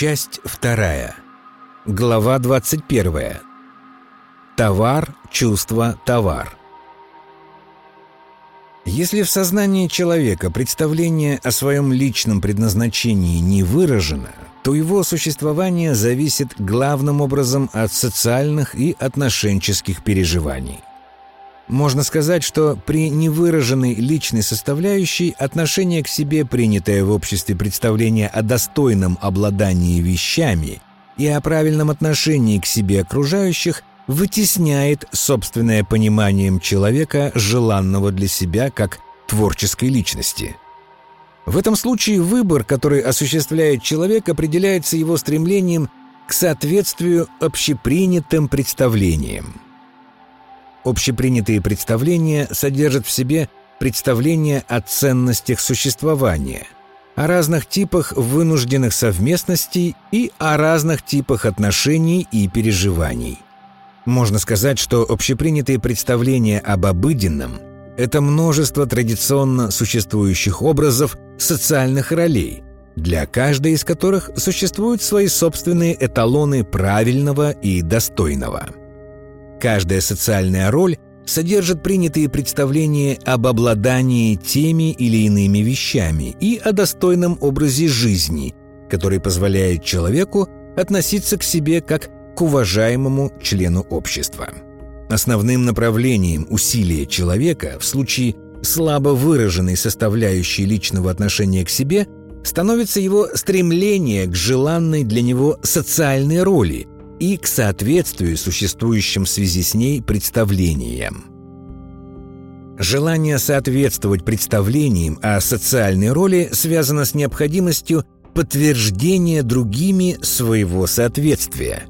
Часть вторая. Глава 21. Товар, чувство, товар. Если в сознании человека представление о своем личном предназначении не выражено, то его существование зависит главным образом от социальных и отношенческих переживаний. Можно сказать, что при невыраженной личной составляющей отношение к себе, принятое в обществе представление о достойном обладании вещами и о правильном отношении к себе окружающих, вытесняет собственное пониманием человека, желанного для себя как творческой личности. В этом случае выбор, который осуществляет человек, определяется его стремлением к соответствию общепринятым представлениям. Общепринятые представления содержат в себе представления о ценностях существования, о разных типах вынужденных совместностей и о разных типах отношений и переживаний. Можно сказать, что общепринятые представления об обыденном – это множество традиционно существующих образов социальных ролей, для каждой из которых существуют свои собственные эталоны правильного и достойного – Каждая социальная роль содержит принятые представления об обладании теми или иными вещами и о достойном образе жизни, который позволяет человеку относиться к себе как к уважаемому члену общества. Основным направлением усилия человека в случае слабо выраженной составляющей личного отношения к себе становится его стремление к желанной для него социальной роли – и к соответствию существующим в связи с ней представлениям. Желание соответствовать представлениям о социальной роли связано с необходимостью подтверждения другими своего соответствия.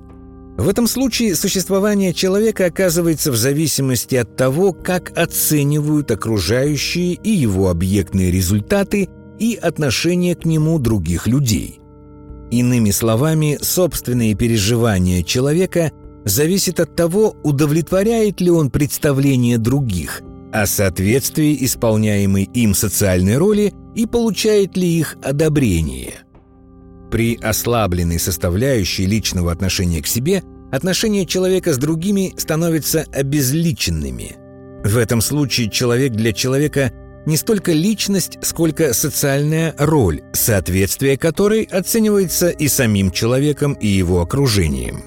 В этом случае существование человека оказывается в зависимости от того, как оценивают окружающие и его объектные результаты и отношение к нему других людей. Иными словами, собственные переживания человека зависят от того, удовлетворяет ли он представление других о соответствии исполняемой им социальной роли и получает ли их одобрение. При ослабленной составляющей личного отношения к себе отношения человека с другими становятся обезличенными. В этом случае человек для человека не столько личность, сколько социальная роль, соответствие которой оценивается и самим человеком, и его окружением.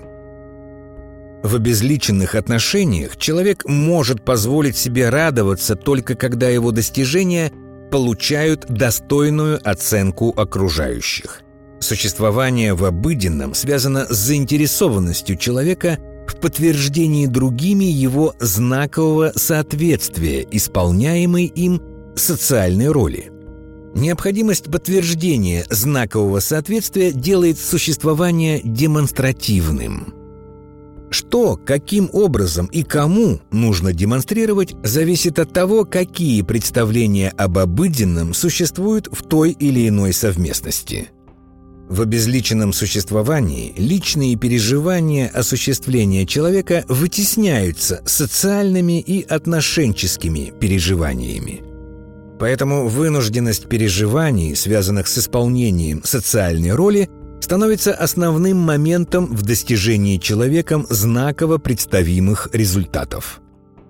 В обезличенных отношениях человек может позволить себе радоваться только когда его достижения получают достойную оценку окружающих. Существование в обыденном связано с заинтересованностью человека в подтверждении другими его знакового соответствия, исполняемой им социальной роли. Необходимость подтверждения знакового соответствия делает существование демонстративным. Что, каким образом и кому нужно демонстрировать, зависит от того, какие представления об обыденном существуют в той или иной совместности. В обезличенном существовании личные переживания осуществления человека вытесняются социальными и отношенческими переживаниями – Поэтому вынужденность переживаний, связанных с исполнением социальной роли, становится основным моментом в достижении человеком знаково представимых результатов.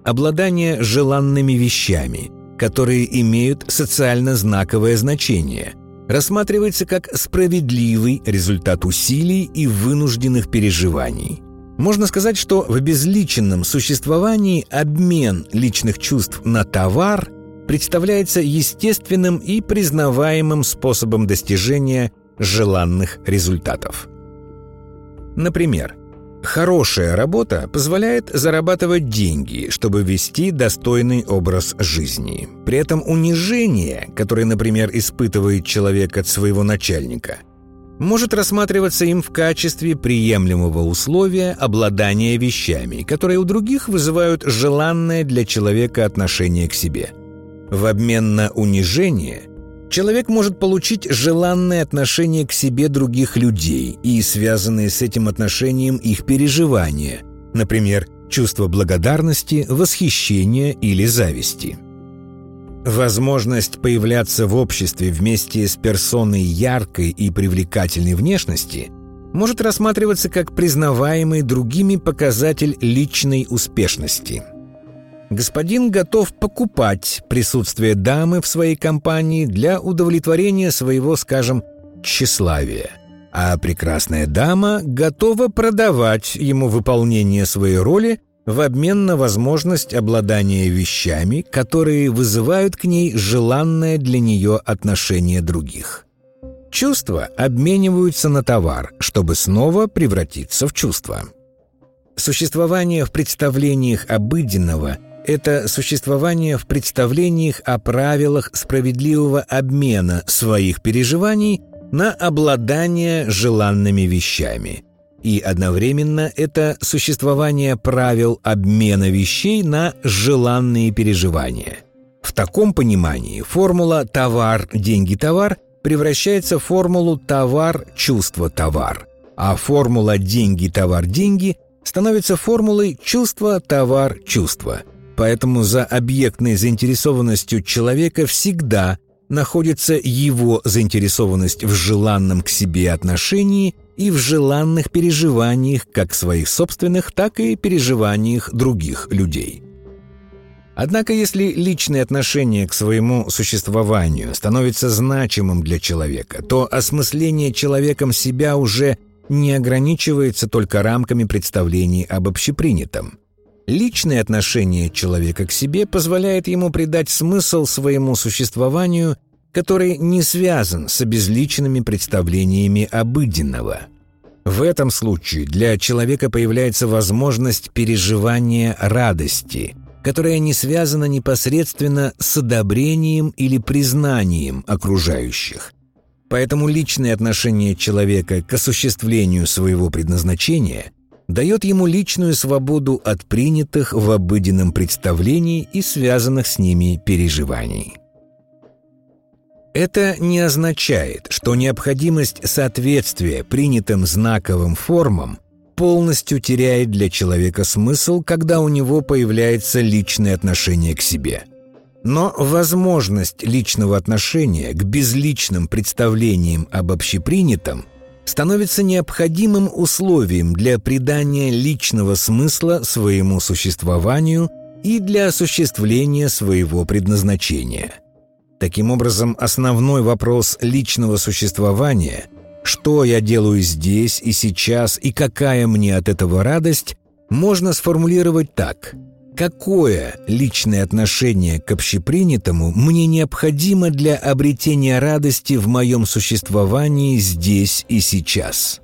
Обладание желанными вещами, которые имеют социально знаковое значение, рассматривается как справедливый результат усилий и вынужденных переживаний. Можно сказать, что в обезличенном существовании обмен личных чувств на товар – представляется естественным и признаваемым способом достижения желанных результатов. Например, хорошая работа позволяет зарабатывать деньги, чтобы вести достойный образ жизни. При этом унижение, которое, например, испытывает человек от своего начальника, может рассматриваться им в качестве приемлемого условия обладания вещами, которые у других вызывают желанное для человека отношение к себе – в обмен на унижение человек может получить желанное отношение к себе других людей и связанные с этим отношением их переживания, например, чувство благодарности, восхищения или зависти. Возможность появляться в обществе вместе с персоной яркой и привлекательной внешности может рассматриваться как признаваемый другими показатель личной успешности. Господин готов покупать присутствие дамы в своей компании для удовлетворения своего, скажем, тщеславия, а прекрасная дама готова продавать ему выполнение своей роли в обмен на возможность обладания вещами, которые вызывают к ней желанное для нее отношение других. Чувства обмениваются на товар, чтобы снова превратиться в чувство. Существование в представлениях обыденного – это существование в представлениях о правилах справедливого обмена своих переживаний на обладание желанными вещами. И одновременно это существование правил обмена вещей на желанные переживания. В таком понимании формула «товар, деньги, товар» превращается в формулу «товар, чувство, товар», а формула «деньги, товар, деньги» становится формулой «чувство, товар, чувство». Поэтому за объектной заинтересованностью человека всегда находится его заинтересованность в желанном к себе отношении и в желанных переживаниях как своих собственных, так и переживаниях других людей. Однако если личное отношение к своему существованию становится значимым для человека, то осмысление человеком себя уже не ограничивается только рамками представлений об общепринятом. Личное отношение человека к себе позволяет ему придать смысл своему существованию, который не связан с обезличенными представлениями обыденного. В этом случае для человека появляется возможность переживания радости – которая не связана непосредственно с одобрением или признанием окружающих. Поэтому личное отношение человека к осуществлению своего предназначения дает ему личную свободу от принятых в обыденном представлении и связанных с ними переживаний. Это не означает, что необходимость соответствия принятым знаковым формам полностью теряет для человека смысл, когда у него появляется личное отношение к себе. Но возможность личного отношения к безличным представлениям об общепринятом становится необходимым условием для придания личного смысла своему существованию и для осуществления своего предназначения. Таким образом, основной вопрос личного существования – что я делаю здесь и сейчас и какая мне от этого радость, можно сформулировать так. Какое личное отношение к общепринятому мне необходимо для обретения радости в моем существовании здесь и сейчас?